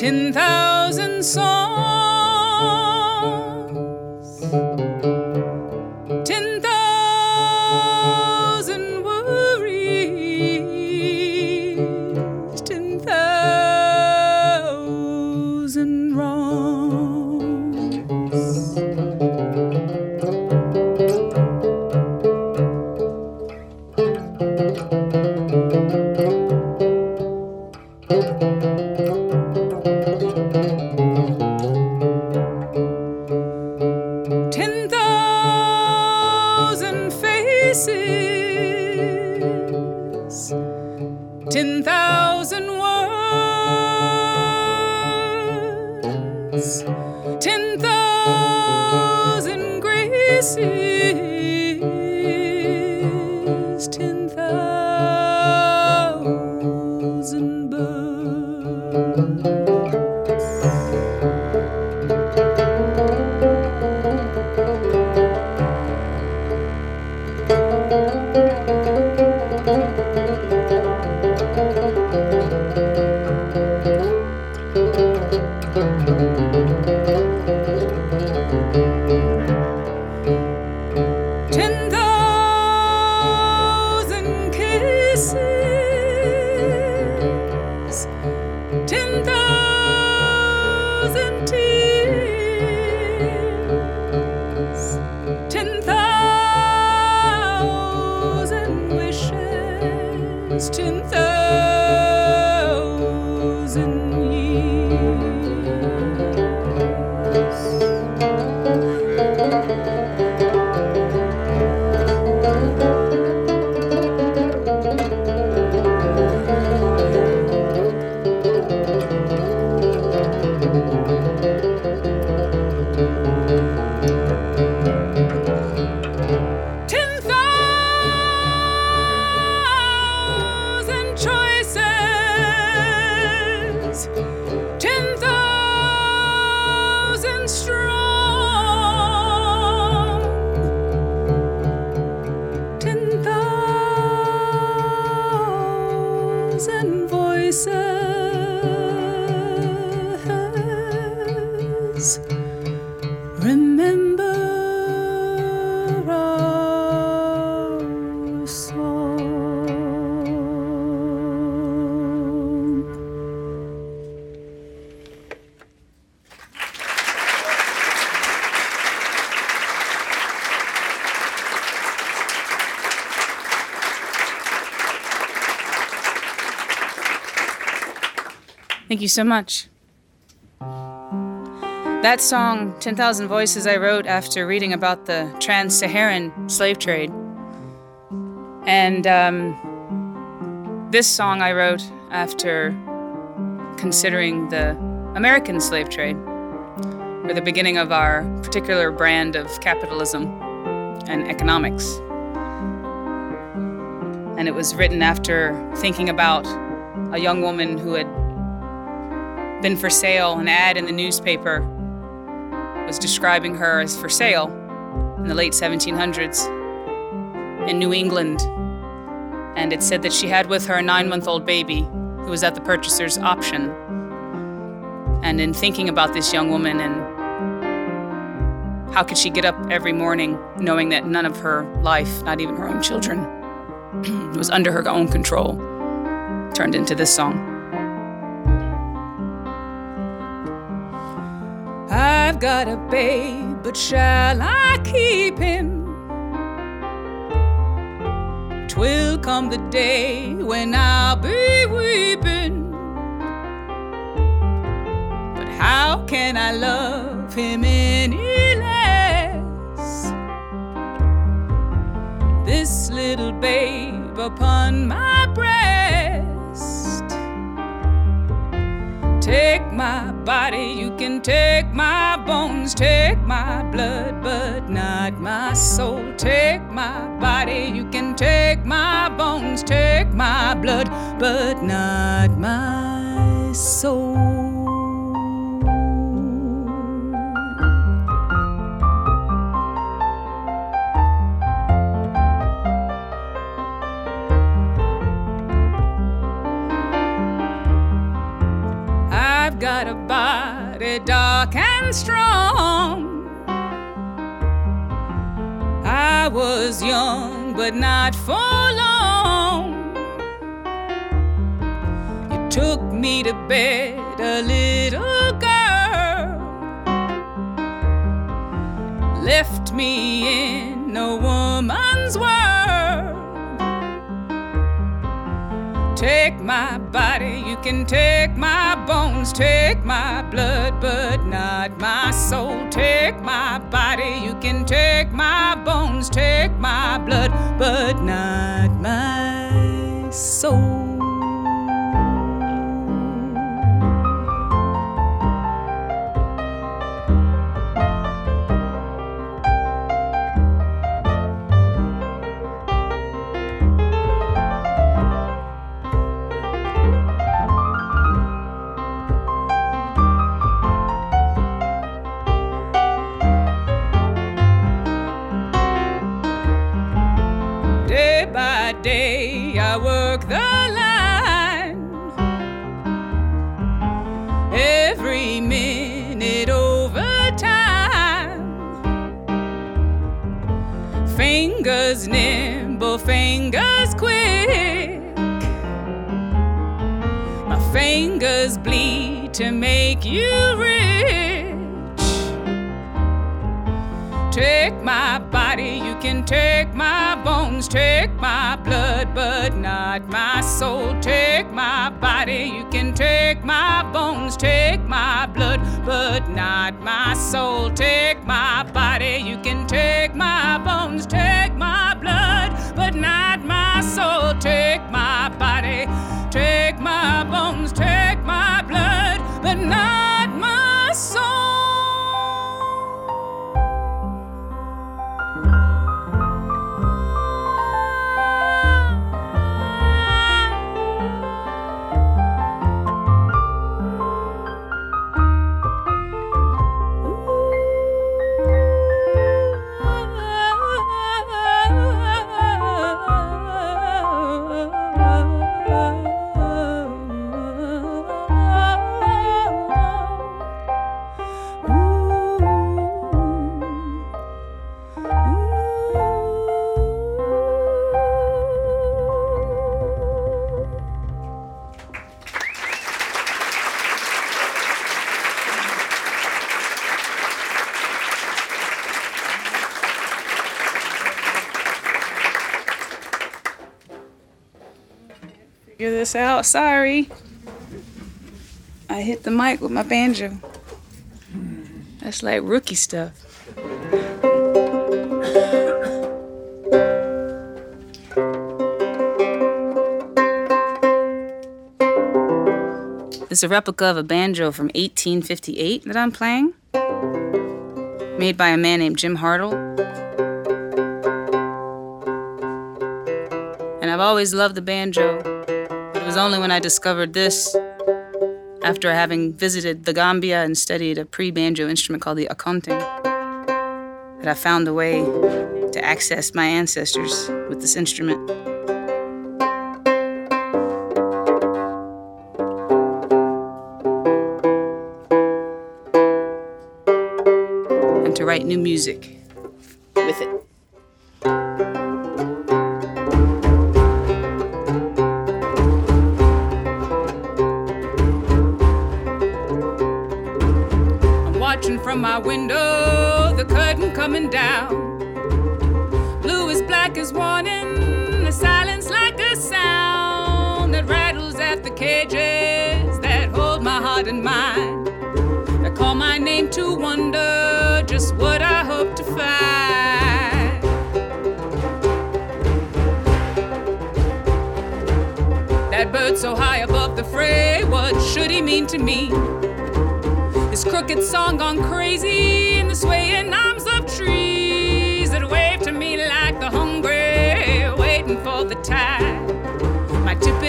ten thousand songs, wishes, Thank you so much. That song, 10,000 Voices, I wrote after reading about the trans Saharan slave trade. And um, this song I wrote after considering the American slave trade, or the beginning of our particular brand of capitalism and economics. And it was written after thinking about a young woman who had been for sale, an ad in the newspaper was describing her as for sale in the late 1700s in New England. And it said that she had with her a nine month old baby who was at the purchaser's option. And in thinking about this young woman and how could she get up every morning knowing that none of her life, not even her own children, was under her own control, turned into this song. Got a babe, but shall I keep him? Twill come the day when I'll be weeping. But how can I love him any less? This little babe upon my breast. My body, you can take my bones, take my blood, but not my soul. Take my body, you can take my bones, take my blood, but not my soul. Got a body dark and strong. I was young, but not for long. You took me to bed, a little girl. Left me in a woman's world. Take my body, you can take my bones, take my blood, but not my soul. Take my body, you can take my bones, take my blood, but not my soul. Day I work the line. Every minute overtime. Fingers nimble, fingers quick. My fingers bleed to make you rich. Take my body, you can take my bones, take my blood, but not my soul. Take my body, you can take my bones, take my blood, but not my soul. Take my body, you can take figure this out. Sorry. I hit the mic with my banjo. That's like rookie stuff. It's a replica of a banjo from 1858 that I'm playing, made by a man named Jim Hartel. And I've always loved the banjo. It was only when I discovered this, after having visited the Gambia and studied a pre banjo instrument called the akonting, that I found a way to access my ancestors with this instrument. And to write new music coming down. Blue as black as warning, the silence like a sound that rattles at the cages that hold my heart and mind. That call my name to wonder just what I hope to find. That bird so high above the fray, what should he mean to me? His crooked song gone crazy in the swaying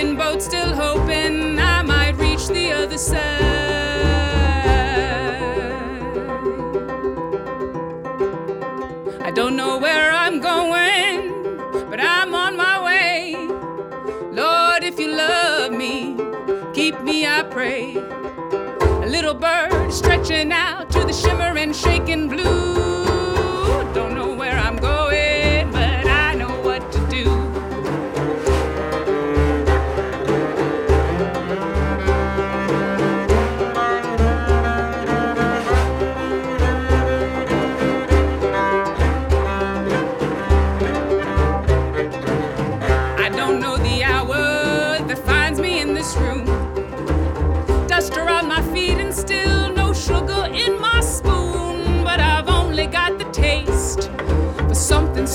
Tipping boat still hoping I might reach the other side. I don't know where I'm going, but I'm on my way. Lord, if you love me, keep me, I pray. A little bird stretching out to the shimmering, shaking blue.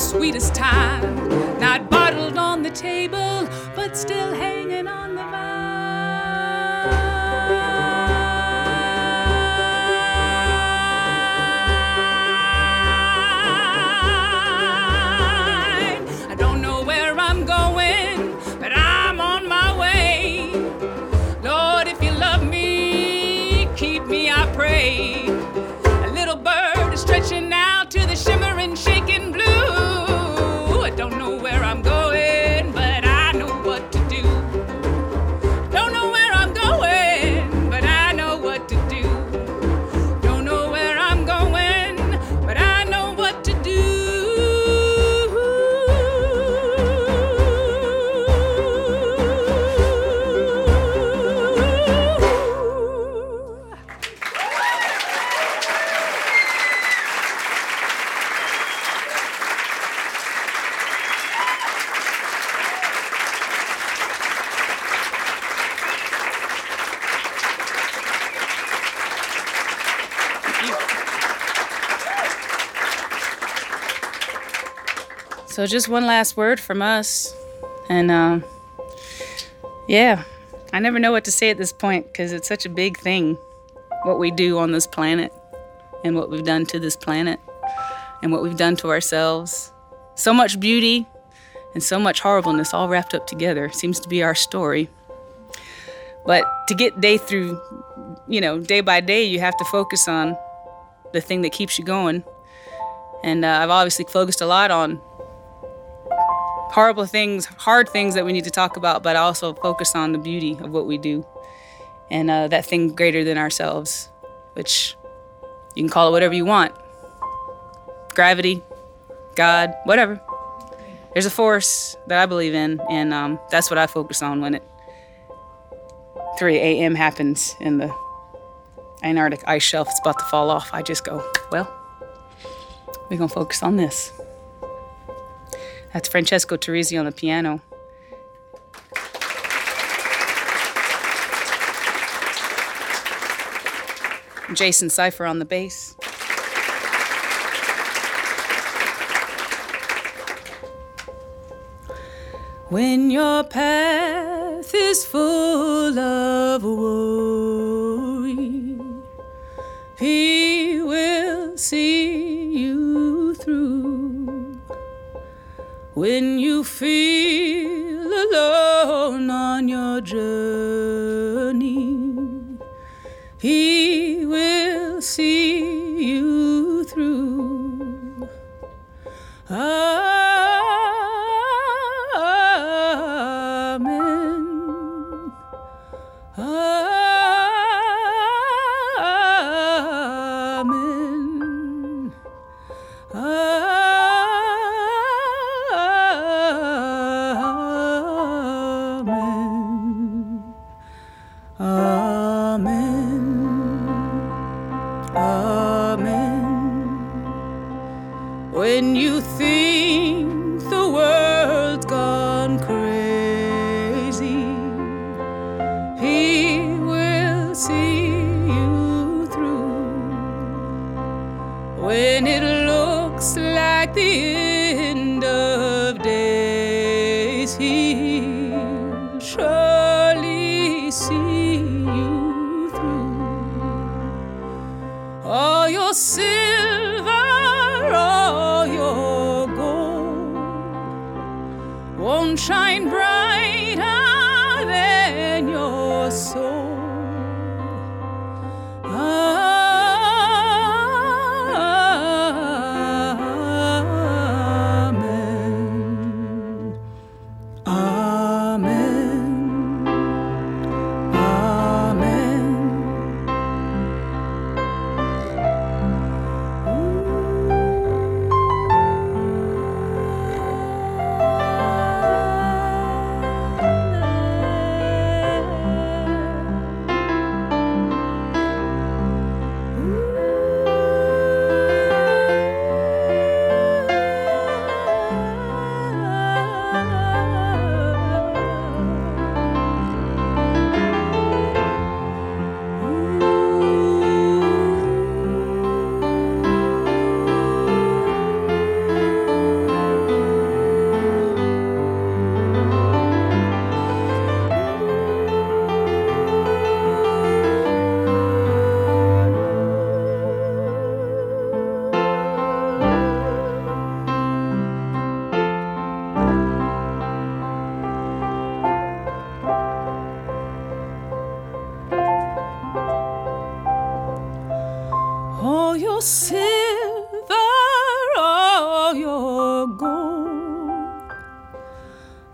Something sweet as time. Not bottled on the table, but still hanging So just one last word from us, and um, yeah, I never know what to say at this point because it's such a big thing, what we do on this planet, and what we've done to this planet, and what we've done to ourselves. So much beauty and so much horribleness all wrapped up together seems to be our story. But to get day through, you know, day by day, you have to focus on the thing that keeps you going. And uh, I've obviously focused a lot on horrible things, hard things that we need to talk about, but also focus on the beauty of what we do and uh, that thing greater than ourselves, which you can call it whatever you want gravity, God, whatever. There's a force that I believe in, and um, that's what I focus on when it 3 a.m. happens and the Antarctic ice shelf is about to fall off. I just go, well, we're gonna focus on this. That's Francesco Turrisi on the piano. Jason Sypher on the bass. When your path is full of worry, He will see you through. When you feel alone on your journey,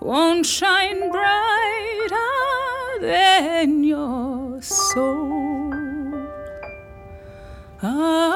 won't shine brighter than your soul. Ah,